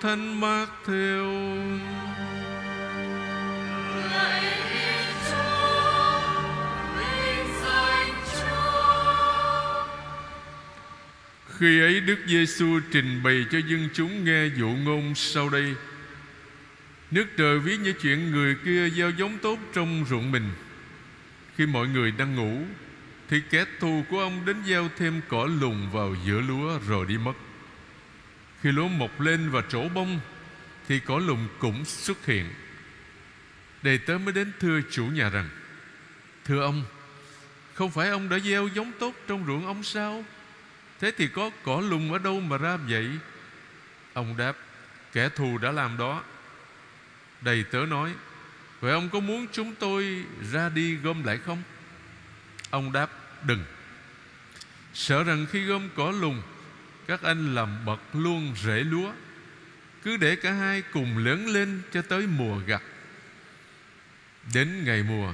Kitô theo Thánh Matthew. Khi ấy Đức Giêsu trình bày cho dân chúng nghe dụ ngôn sau đây. Nước trời ví như chuyện người kia gieo giống tốt trong ruộng mình. Khi mọi người đang ngủ, thì kẻ thù của ông đến gieo thêm cỏ lùng vào giữa lúa rồi đi mất. Khi lúa mọc lên và trổ bông, thì cỏ lùng cũng xuất hiện. Đầy tớ mới đến thưa chủ nhà rằng, thưa ông, không phải ông đã gieo giống tốt trong ruộng ông sao? Thế thì có cỏ lùng ở đâu mà ra vậy Ông đáp Kẻ thù đã làm đó Đầy tớ nói Vậy ông có muốn chúng tôi ra đi gom lại không Ông đáp Đừng Sợ rằng khi gom cỏ lùng các anh làm bật luôn rễ lúa. Cứ để cả hai cùng lớn lên Cho tới mùa gặt. Đến ngày mùa,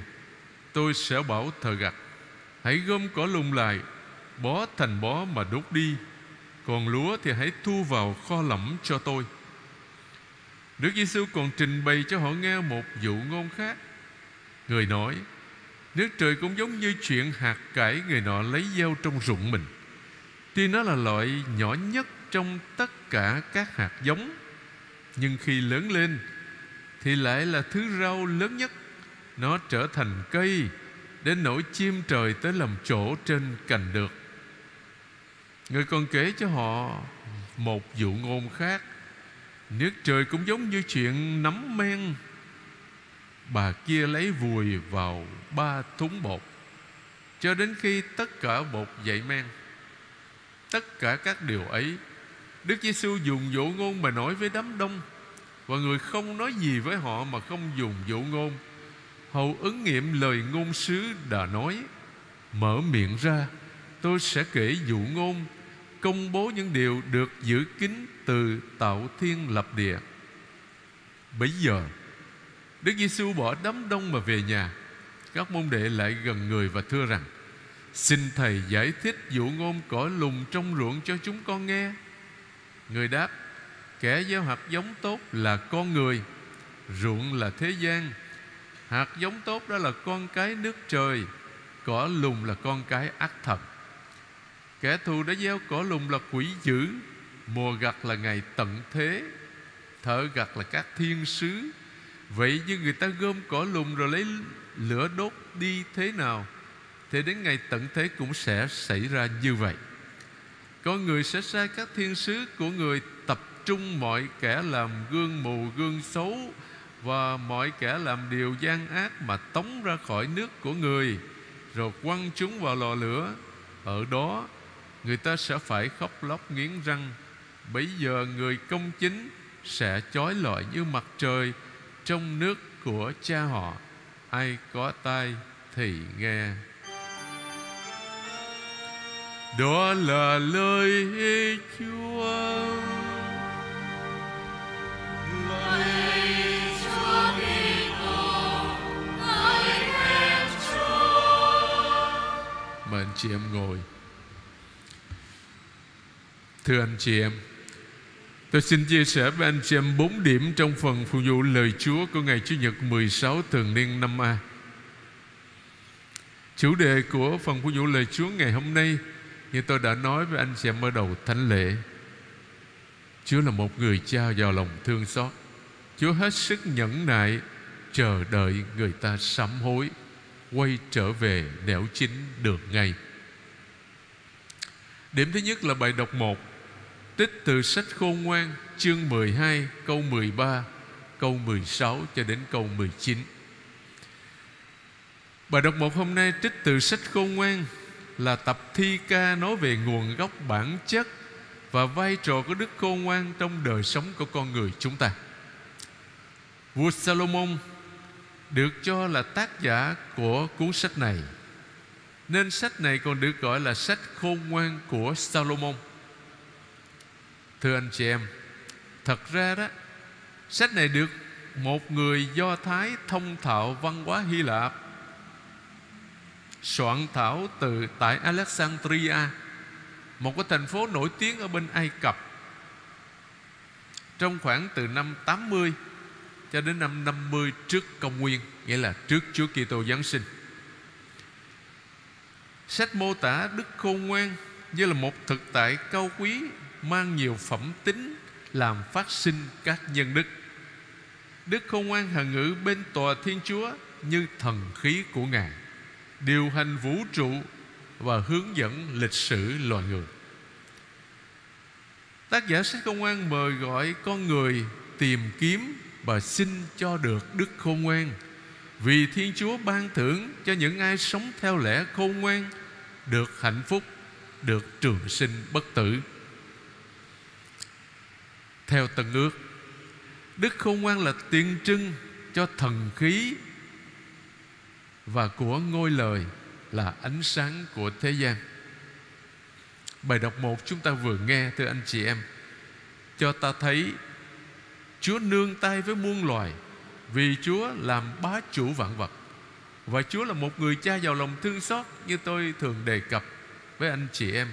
Tôi sẽ bảo thợ gặt, Hãy gom cỏ lùng lại, Bó thành bó mà đốt đi. Còn lúa thì hãy thu vào kho lẫm cho tôi. Đức Giêsu còn trình bày cho họ nghe một dụ ngôn khác. Người nói, Nước trời cũng giống như chuyện hạt cải Người nọ lấy gieo trong ruộng mình. Tuy nó là loại nhỏ nhất Trong tất cả các hạt giống, Nhưng khi lớn lên Thì lại là thứ rau lớn nhất. Nó trở thành cây Đến nỗi chim trời tới làm chỗ trên cành được. Người còn kể cho họ Một dụ ngôn khác. Nước trời cũng giống như chuyện nắm men. Bà kia lấy vùi vào ba thúng bột, Cho đến khi tất cả bột dậy men. Tất cả các điều ấy. Đức Giêsu dùng dụ ngôn mà nói với đám đông, Và người không nói gì với họ mà không dùng dụ ngôn. Hầu ứng nghiệm lời ngôn sứ đã nói, Mở miệng ra, Tôi sẽ kể dụ ngôn, Công bố những điều được giữ kín Từ tạo thiên lập địa. Bây giờ, Đức Giêsu bỏ đám đông mà về nhà. Các môn đệ lại gần người và thưa rằng Xin Thầy giải thích dụ ngôn cỏ lùng trong ruộng cho chúng con nghe. Người đáp, Kẻ gieo hạt giống tốt là con người, Ruộng là thế gian. Hạt giống tốt đó là con cái nước trời, Cỏ lùng là con cái ác thật. Kẻ thù đã gieo cỏ lùng là quỷ dữ, Mùa gặt là ngày tận thế Thợ gặt là các thiên sứ. Vậy như người ta gom cỏ lùng rồi lấy lửa đốt đi thế nào? Thì đến ngày tận thế cũng sẽ xảy ra như vậy. Con người sẽ sai các thiên sứ của người tập trung mọi kẻ làm gương mù, gương xấu, Và mọi kẻ làm điều gian ác mà tống ra khỏi nước của người, Rồi quăng chúng vào lò lửa. Ở đó, người ta sẽ phải khóc lóc nghiến răng. Bây giờ người công chính sẽ chói lọi như mặt trời trong nước của cha họ. Ai có tai thì nghe đó là lời Chúa Mời anh chị em ngồi Thưa anh chị em, Tôi xin chia sẻ với anh chị em bốn điểm trong phần phụ vụ lời Chúa của ngày Chủ nhật 16 thường niên năm A. Chủ đề của phần phụ vụ lời Chúa ngày hôm nay như tôi đã nói với anh chị em ở đầu thánh lễ. Chúa là một người cha giàu lòng thương xót. Chúa hết sức nhẫn nại chờ đợi người ta sám hối, quay trở về nẻo chính được ngay. Điểm thứ nhất là bài đọc 1 Trích từ sách khôn ngoan chương 12 câu 13 câu 16 cho đến câu 19 Bài đọc một hôm nay trích từ sách khôn ngoan là tập thi ca nói về nguồn gốc bản chất và vai trò của đức khôn ngoan trong đời sống của con người chúng ta. Vua Salomon được cho là tác giả của cuốn sách này nên sách này còn được gọi là sách khôn ngoan của Salomon Thưa anh chị em, Thật ra đó, Sách này được một người Do Thái thông thạo văn hóa Hy Lạp Soạn thảo từ tại Alexandria, Một cái thành phố nổi tiếng ở bên Ai Cập. Trong khoảng từ năm 80 Cho đến năm 50 trước công nguyên, Nghĩa là trước Chúa Kitô Giáng sinh, Sách mô tả Đức Khôn Ngoan Như là một thực tại cao quý, Mang nhiều phẩm tính, Làm phát sinh các nhân đức. Đức Khôn Ngoan hằng ngữ bên tòa Thiên Chúa Như thần khí của Ngài. Điều hành vũ trụ Và hướng dẫn lịch sử loài người Tác giả sách công an mời gọi con người tìm kiếm và xin cho được đức khôn ngoan vì Thiên Chúa ban thưởng cho những ai sống theo lẽ khôn ngoan được hạnh phúc, được trường sinh bất tử. Theo Tân ước, đức khôn ngoan là tiên trưng cho thần khí và của ngôi lời là ánh sáng của thế gian. Bài đọc 1 chúng ta vừa nghe, thưa anh chị em, Cho ta thấy Chúa nương tay với muôn loài Vì Chúa làm bá chủ vạn vật. Và Chúa là một người cha giàu lòng thương xót Như tôi thường đề cập với anh chị em.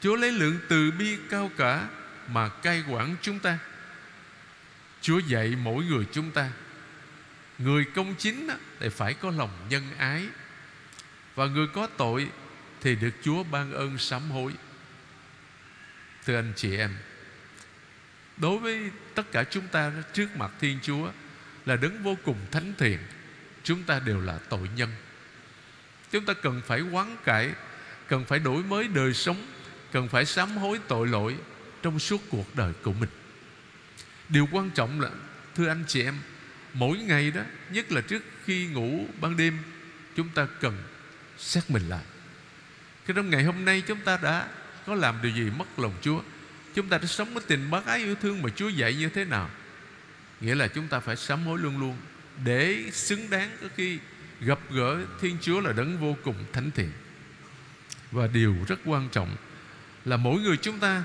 Chúa lấy lượng từ bi cao cả Mà cai quản chúng ta. Chúa dạy mỗi người chúng ta Người công chính thì phải có lòng nhân ái. Và người có tội Thì được Chúa ban ơn sám hối. Thưa anh chị em, Đối với tất cả chúng ta trước mặt Thiên Chúa Là đấng vô cùng thánh thiện, Chúng ta đều là tội nhân. Chúng ta cần phải quán cải, Cần phải đổi mới đời sống, Cần phải sám hối tội lỗi Trong suốt cuộc đời của mình. Điều quan trọng là, Thưa anh chị em Mỗi ngày đó, Nhất là trước khi ngủ ban đêm, Chúng ta cần xét mình lại. Cái trong ngày hôm nay chúng ta đã có làm điều gì mất lòng Chúa? Chúng ta đã sống với tình bác ái yêu thương Mà Chúa dạy như thế nào? Nghĩa là chúng ta phải sám hối luôn luôn Để xứng đáng có khi Gặp gỡ Thiên Chúa là đấng vô cùng thánh thiện. Và điều rất quan trọng Là mỗi người chúng ta,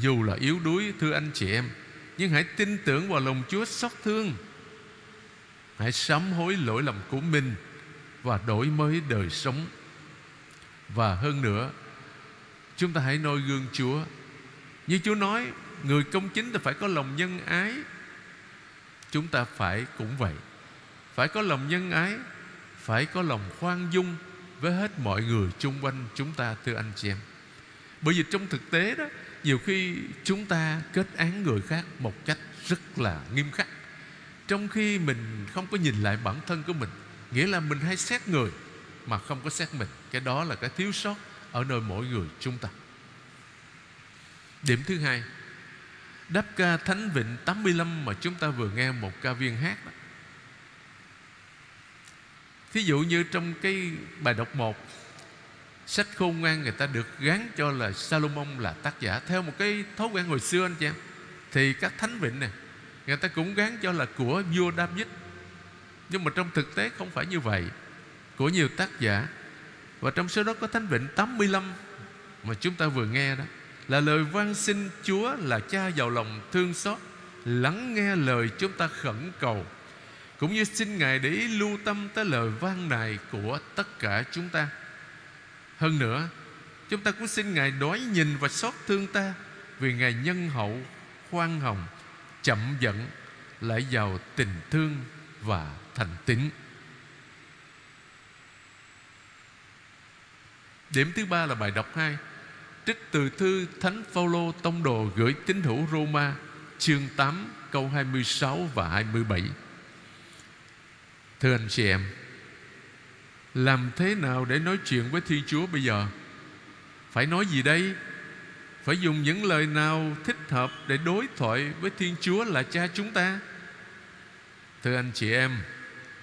Dù là yếu đuối, thưa anh chị em, Nhưng hãy tin tưởng vào lòng Chúa xót thương. Hãy sám hối lỗi lầm của mình Và đổi mới đời sống. Và hơn nữa, Chúng ta hãy noi gương Chúa. Như Chúa nói, Người công chính thì phải có lòng nhân ái. Chúng ta phải cũng vậy. Phải có lòng nhân ái, Phải có lòng khoan dung Với hết mọi người chung quanh chúng ta, Thưa anh chị em. Bởi vì trong thực tế đó, Nhiều khi chúng ta kết án người khác Một cách rất là nghiêm khắc. Trong khi mình không có nhìn lại bản thân của mình, Nghĩa là mình hay xét người Mà không có xét mình. Cái đó là cái thiếu sót ở nơi mỗi người chúng ta. Điểm thứ hai, Đáp ca Thánh Vịnh 85 Mà chúng ta vừa nghe một ca viên hát đó. Thí dụ như trong cái bài đọc một, Sách khôn ngoan người ta được gán cho là Salomon là tác giả. Theo một cái thói quen hồi xưa anh chị em, Thì các thánh vịnh này Người ta cũng gán cho là của vua David. Nhưng mà trong thực tế không phải như vậy. Của nhiều tác giả. Và trong số đó có Thánh Vịnh 85 Mà chúng ta vừa nghe đó. Là lời van xin Chúa là cha giàu lòng thương xót Lắng nghe lời chúng ta khẩn cầu. Cũng như xin Ngài để ý lưu tâm tới lời van này của tất cả chúng ta. Hơn nữa Chúng ta cũng xin Ngài đói nhìn và xót thương ta Vì Ngài nhân hậu, khoan hồng, chậm giận Lại giàu tình thương và thành tín. Điểm thứ ba là bài đọc 2 Trích từ thư Thánh Phaolô Tông Đồ gửi tín hữu Roma, chương 8 câu 26 và 27 Thưa anh chị em, Làm thế nào để nói chuyện với Thiên Chúa bây giờ? Phải nói gì đây? Phải dùng những lời nào thích hợp Để đối thoại với Thiên Chúa là cha chúng ta? Thưa anh chị em,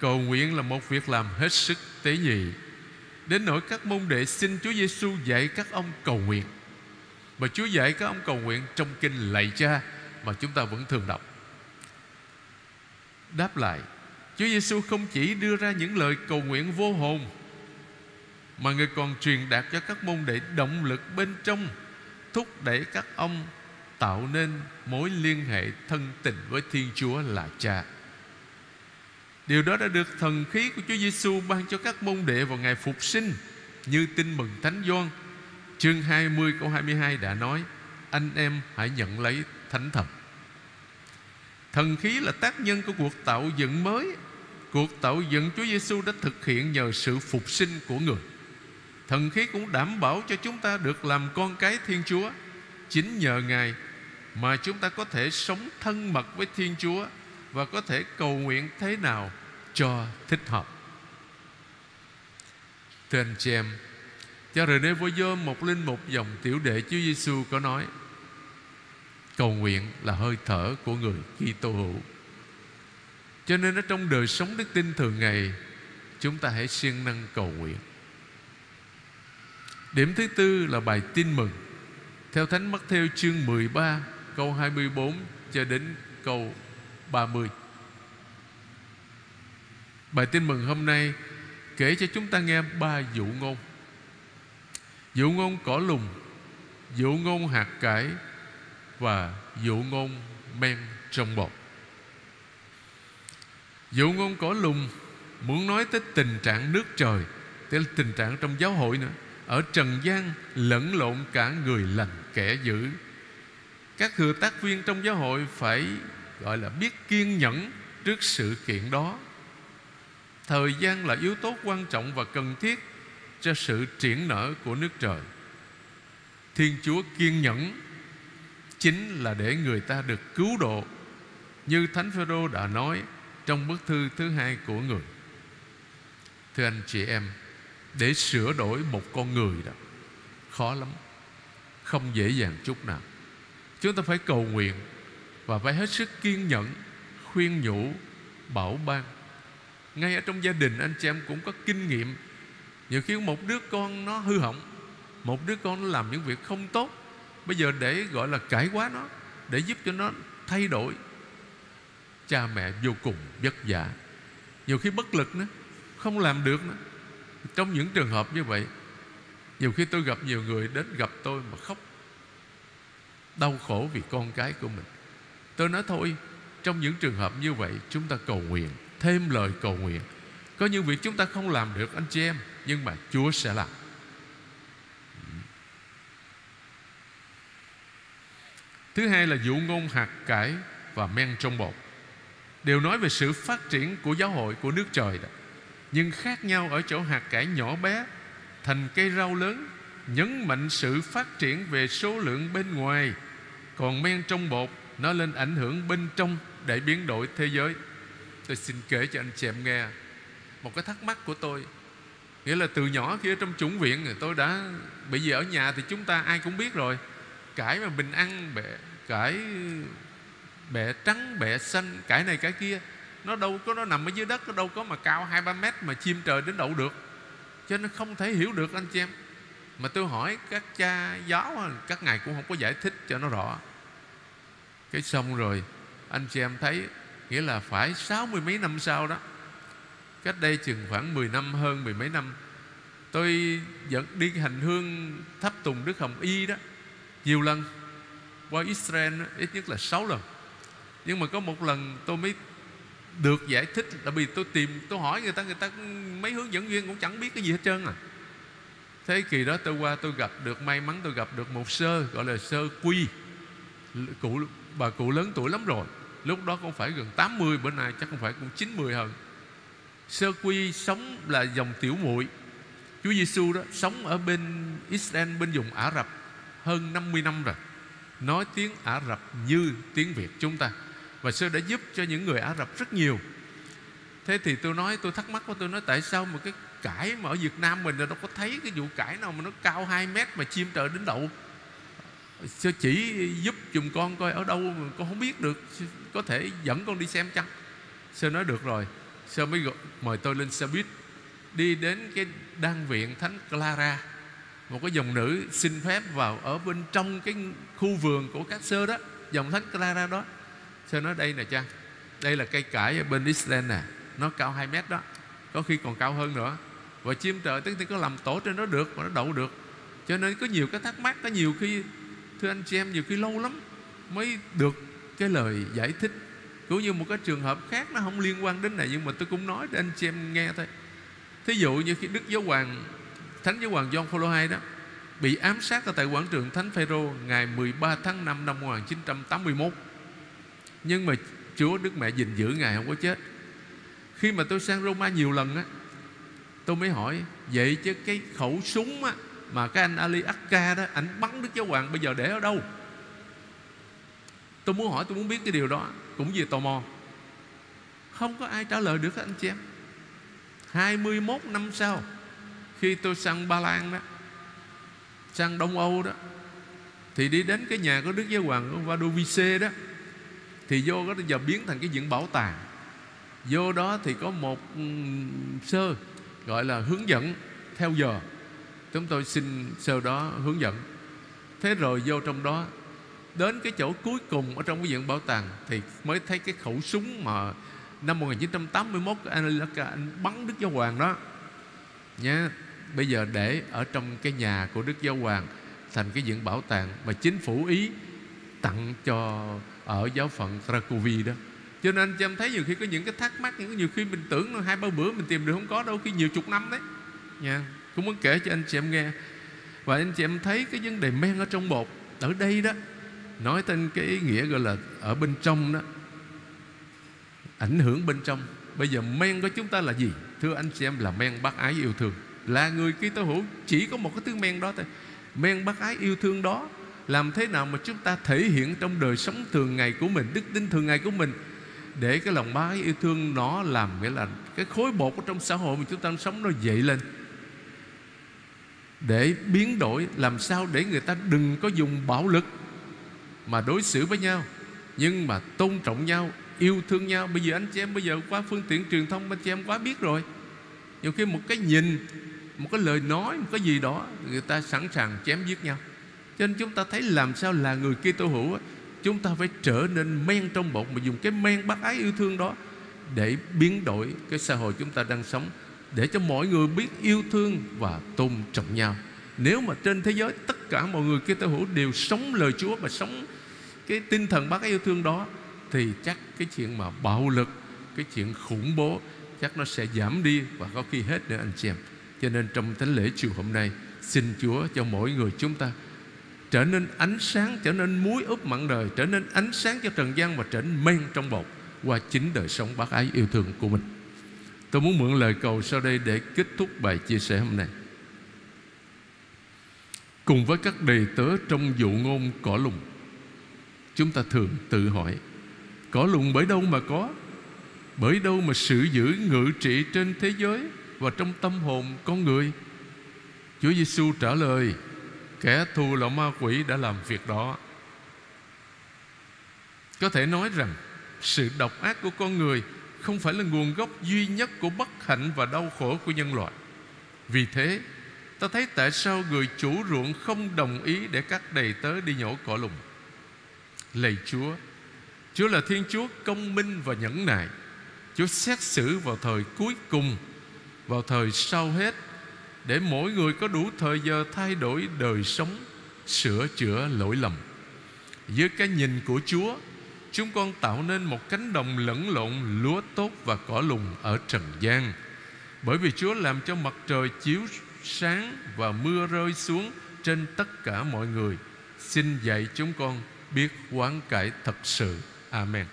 Cầu nguyện là một việc làm hết sức tế nhị. Đến nỗi các môn đệ xin Chúa Giêsu dạy các ông cầu nguyện. Mà Chúa dạy các ông cầu nguyện trong kinh lạy cha Mà chúng ta vẫn thường đọc. Đáp lại, Chúa Giêsu không chỉ đưa ra những lời cầu nguyện vô hồn, Mà Người còn truyền đạt cho các môn đệ động lực bên trong Thúc đẩy các ông tạo nên mối liên hệ thân tình với Thiên Chúa là Cha. Điều đó đã được thần khí của Chúa Giêsu ban cho các môn đệ vào ngày phục sinh, Như tin mừng Thánh Gioan, Chương 20 câu 22 đã nói, Anh em hãy nhận lấy thánh thần. Thần khí là tác nhân của cuộc tạo dựng mới. Cuộc tạo dựng Chúa Giêsu đã thực hiện nhờ sự phục sinh của người. Thần khí cũng đảm bảo cho chúng ta được làm con cái Thiên Chúa. Chính nhờ Ngài mà chúng ta có thể sống thân mật với Thiên Chúa Và có thể cầu nguyện thế nào cho thích hợp. Thưa anh chị em, Cha Rene Vô Dôm một linh mục dòng tiểu đệ Chúa Giêsu có nói, Cầu nguyện là hơi thở của người Kitô hữu. Cho nên ở trong đời sống đức tin thường ngày, Chúng ta hãy siêng năng cầu nguyện. Điểm thứ tư là bài tin mừng. Theo Thánh Mắc theo chương 13 Câu 24 cho đến câu 30 Bài tin mừng hôm nay Kể cho chúng ta nghe ba dụ ngôn. Dụ ngôn cỏ lùng Dụ ngôn hạt cải Và dụ ngôn men trong bột Dụ ngôn cỏ lùng Muốn nói tới tình trạng nước trời, tới tình trạng trong giáo hội nữa. Ở trần gian lẫn lộn cả người lành kẻ dữ. Các thừa tác viên trong giáo hội Phải, gọi là biết kiên nhẫn Trước sự kiện đó. Thời gian là yếu tố quan trọng và cần thiết cho sự triển nở của nước trời. Thiên Chúa kiên nhẫn Chính là để người ta được cứu độ, Như Thánh Phêrô đã nói Trong bức thư thứ hai của người. Thưa anh chị em để sửa đổi một con người đó, Khó lắm, Không dễ dàng chút nào. Chúng ta phải cầu nguyện Và phải hết sức kiên nhẫn, Khuyên nhủ, Bảo ban. Ngay ở trong gia đình, anh chị em cũng có kinh nghiệm. Nhiều khi một đứa con nó hư hỏng, Một đứa con nó làm những việc không tốt, Bây giờ để, gọi là, cải quá nó, Để giúp cho nó thay đổi. Cha mẹ vô cùng vất vả. Nhiều khi bất lực nữa, Không làm được nữa. Trong những trường hợp như vậy, Nhiều khi tôi gặp nhiều người đến gặp tôi mà khóc, Đau khổ vì con cái của mình. Tôi nói thôi, Trong những trường hợp như vậy, Chúng ta cầu nguyện, Thêm lời cầu nguyện. Có những việc chúng ta không làm được, anh chị em, nhưng mà Chúa sẽ làm. Thứ hai là dụ ngôn hạt cải và men trong bột. Đều nói về sự phát triển của giáo hội, của nước trời đó. Nhưng khác nhau ở chỗ hạt cải nhỏ bé Thành cây rau lớn Nhấn mạnh sự phát triển về số lượng bên ngoài. Còn men trong bột Nó lên ảnh hưởng bên trong Để biến đổi thế giới. Tôi xin kể cho anh chị em nghe Một cái thắc mắc của tôi. Nghĩa là từ nhỏ khi ở trong chủng viện Tôi đã Bởi vì ở nhà thì chúng ta ai cũng biết rồi. Cải mà mình ăn bẹ, Cải bẹ trắng, bẹ xanh Cải này cải kia. Nó đâu có, nó nằm ở dưới đất, Nó đâu có mà cao 2-3 mét mà chim trời đến đậu được. Cho nên không thể hiểu được, anh chị em. Mà tôi hỏi các cha giáo Các ngài cũng không có giải thích cho nó rõ. Cái xong rồi, Anh chị em thấy, Nghĩa là phải sáu mươi mấy năm sau đó. Cách đây chừng khoảng 10 năm, hơn mười mấy năm, Tôi dẫn đi hành hương thắp tùng Đức Hồng Y đó, Nhiều lần, Qua Israel ít nhất là 6 lần. Nhưng mà có một lần tôi mới được giải thích Tại vì tôi tìm, tôi hỏi người ta Người ta mấy hướng dẫn viên cũng chẳng biết cái gì hết trơn à. Thế kỳ đó tôi qua tôi gặp được May mắn tôi gặp được một sơ Gọi là sơ quy. Cụ, Bà cụ lớn tuổi lắm rồi Lúc đó cũng phải gần 80 Bữa nay chắc không phải cũng 90 hơn. Sơ quy sống là dòng tiểu muội. Chúa Giêsu đó sống ở bên Israel bên vùng Ả Rập hơn 50 năm rồi. Nói tiếng Ả Rập như tiếng Việt chúng ta và sư đã giúp cho những người Ả Rập rất nhiều. Thế thì tôi nói tôi thắc mắc của tôi nói tại sao mà cái cải mà ở Việt Nam mình đâu có thấy cái vụ cải nào mà nó cao 2 mét mà chim trời đến đậu. Sơ chỉ giúp dùm con coi ở đâu mà con không biết được có thể dẫn con đi xem chăng? Sơ nói được rồi. Sơ mới gọi, mời tôi lên xe buýt Đi đến cái đan viện Thánh Clara. Một cái dòng nữ xin phép vào Ở bên trong cái khu vườn của các sơ đó Dòng Thánh Clara đó. Sơ nói đây nè cha? Đây là cây cải ở bên Israel nè. Nó cao 2 mét đó. Có khi còn cao hơn nữa. Và chim trời tức thì có làm tổ trên đó được và nó đậu được. Cho nên có nhiều cái thắc mắc Có nhiều khi, Thưa anh chị em, nhiều khi lâu lắm Mới được cái lời giải thích. Cũng như một cái trường hợp khác nó không liên quan đến này, nhưng mà tôi cũng nói để anh chị em nghe thôi. Thí dụ như khi đức giáo hoàng, thánh giáo hoàng John Paul II đó, bị ám sát ở tại quảng trường Thánh Phêrô ngày 13 tháng 5 năm 1981 nhưng mà Chúa, Đức Mẹ gìn giữ Ngài không có chết. Khi mà tôi sang Roma nhiều lần á, Tôi mới hỏi, Vậy chứ cái khẩu súng á Mà cái anh Ali Akka đó Anh bắn Đức Giáo Hoàng bây giờ để ở đâu? Tôi muốn hỏi, tôi muốn biết cái điều đó, Cũng vì tò mò. Không có ai trả lời được anh chị em. 21 năm sau, Khi tôi sang Ba Lan đó, Sang Đông Âu đó, Thì đi đến cái nhà của Đức Giáo Hoàng Vadovice đó thì vô đó giờ biến thành cái viện bảo tàng. Vô đó thì có một ừ, sơ Gọi là hướng dẫn theo giờ. Chúng tôi xin sơ đó hướng dẫn. Thế rồi vô trong đó Đến cái chỗ cuối cùng Ở trong cái viện bảo tàng Thì mới thấy cái khẩu súng mà Năm 1981 anh, anh bắn Đức Giáo Hoàng đó. Nhé. Bây giờ để ở trong cái nhà của Đức Giáo Hoàng Thành cái viện bảo tàng Mà chính phủ Ý tặng cho Ở giáo phận Krakowi đó. Cho nên anh chị em thấy nhiều khi có những cái thắc mắc, những Nhiều khi mình tưởng hai ba bữa mình tìm được không có đâu Khi nhiều chục năm đấy. Nha, Cũng muốn kể cho anh chị em nghe. Và anh chị em thấy cái vấn đề men ở trong bột, Ở đây đó, Nói tên cái ý nghĩa gọi là Ở bên trong đó, Ảnh hưởng bên trong. Bây giờ men của chúng ta là gì? Thưa anh chị em, là men bác ái yêu thương. Là người Kitô hữu chỉ có một cái thứ men đó thôi. Men bác ái yêu thương đó làm thế nào mà chúng ta thể hiện Trong đời sống thường ngày của mình, Đức tin thường ngày của mình? Để cái lòng bác yêu thương nó làm Nghĩa là cái khối bột ở trong xã hội Mà chúng ta sống nó dậy lên. Để biến đổi, Làm sao để người ta đừng có dùng bạo lực Mà đối xử với nhau, Nhưng mà tôn trọng nhau, yêu thương nhau. Bây giờ anh chị em bây giờ qua phương tiện truyền thông, anh chị em quá biết rồi. Nhiều khi một cái nhìn, một cái lời nói, một cái gì đó, người ta sẵn sàng chém giết nhau cho nên chúng ta thấy làm sao là người kia tô hữu chúng ta phải trở nên men trong bột mà dùng cái men bác ái yêu thương đó để biến đổi cái xã hội chúng ta đang sống, để cho mọi người biết yêu thương và tôn trọng nhau. Nếu mà trên thế giới tất cả mọi người kia tô hữu đều sống lời Chúa và sống cái tinh thần bác ái yêu thương đó, thì chắc cái chuyện mà bạo lực, cái chuyện khủng bố chắc nó sẽ giảm đi và có khi hết nữa anh chị em. Cho nên trong thánh lễ chiều hôm nay, xin Chúa cho mỗi người chúng ta trở nên ánh sáng, trở nên muối ướp mặn đời, trở nên ánh sáng cho trần gian và trở nên men trong bột qua chính đời sống bác ái yêu thương của mình. Tôi muốn mượn lời cầu sau đây để kết thúc bài chia sẻ hôm nay. Cùng với các đầy tớ trong dụ ngôn cỏ lùng, chúng ta thường tự hỏi, Cỏ lùng bởi đâu mà có? Bởi đâu mà sự giữ ngự trị trên thế giới Và trong tâm hồn con người? Chúa Giêsu trả lời Kẻ thù là ma quỷ đã làm việc đó. Có thể nói rằng, Sự độc ác của con người Không phải là nguồn gốc duy nhất Của bất hạnh và đau khổ của nhân loại. Vì thế, Ta thấy tại sao người chủ ruộng không đồng ý Để các đầy tớ đi nhổ cỏ lùng. Lạy Chúa Chúa là Thiên Chúa công minh và nhẫn nại. Chúa xét xử vào thời cuối cùng, Vào thời sau hết để mỗi người có đủ thời giờ thay đổi đời sống, Sửa chữa lỗi lầm. Dưới cái nhìn của Chúa, Chúng con tạo nên một cánh đồng lẫn lộn Lúa tốt và cỏ lùng ở trần gian. Bởi vì Chúa làm cho mặt trời chiếu sáng Và mưa rơi xuống trên tất cả mọi người. Xin dạy chúng con biết quán cải thật sự. Amen.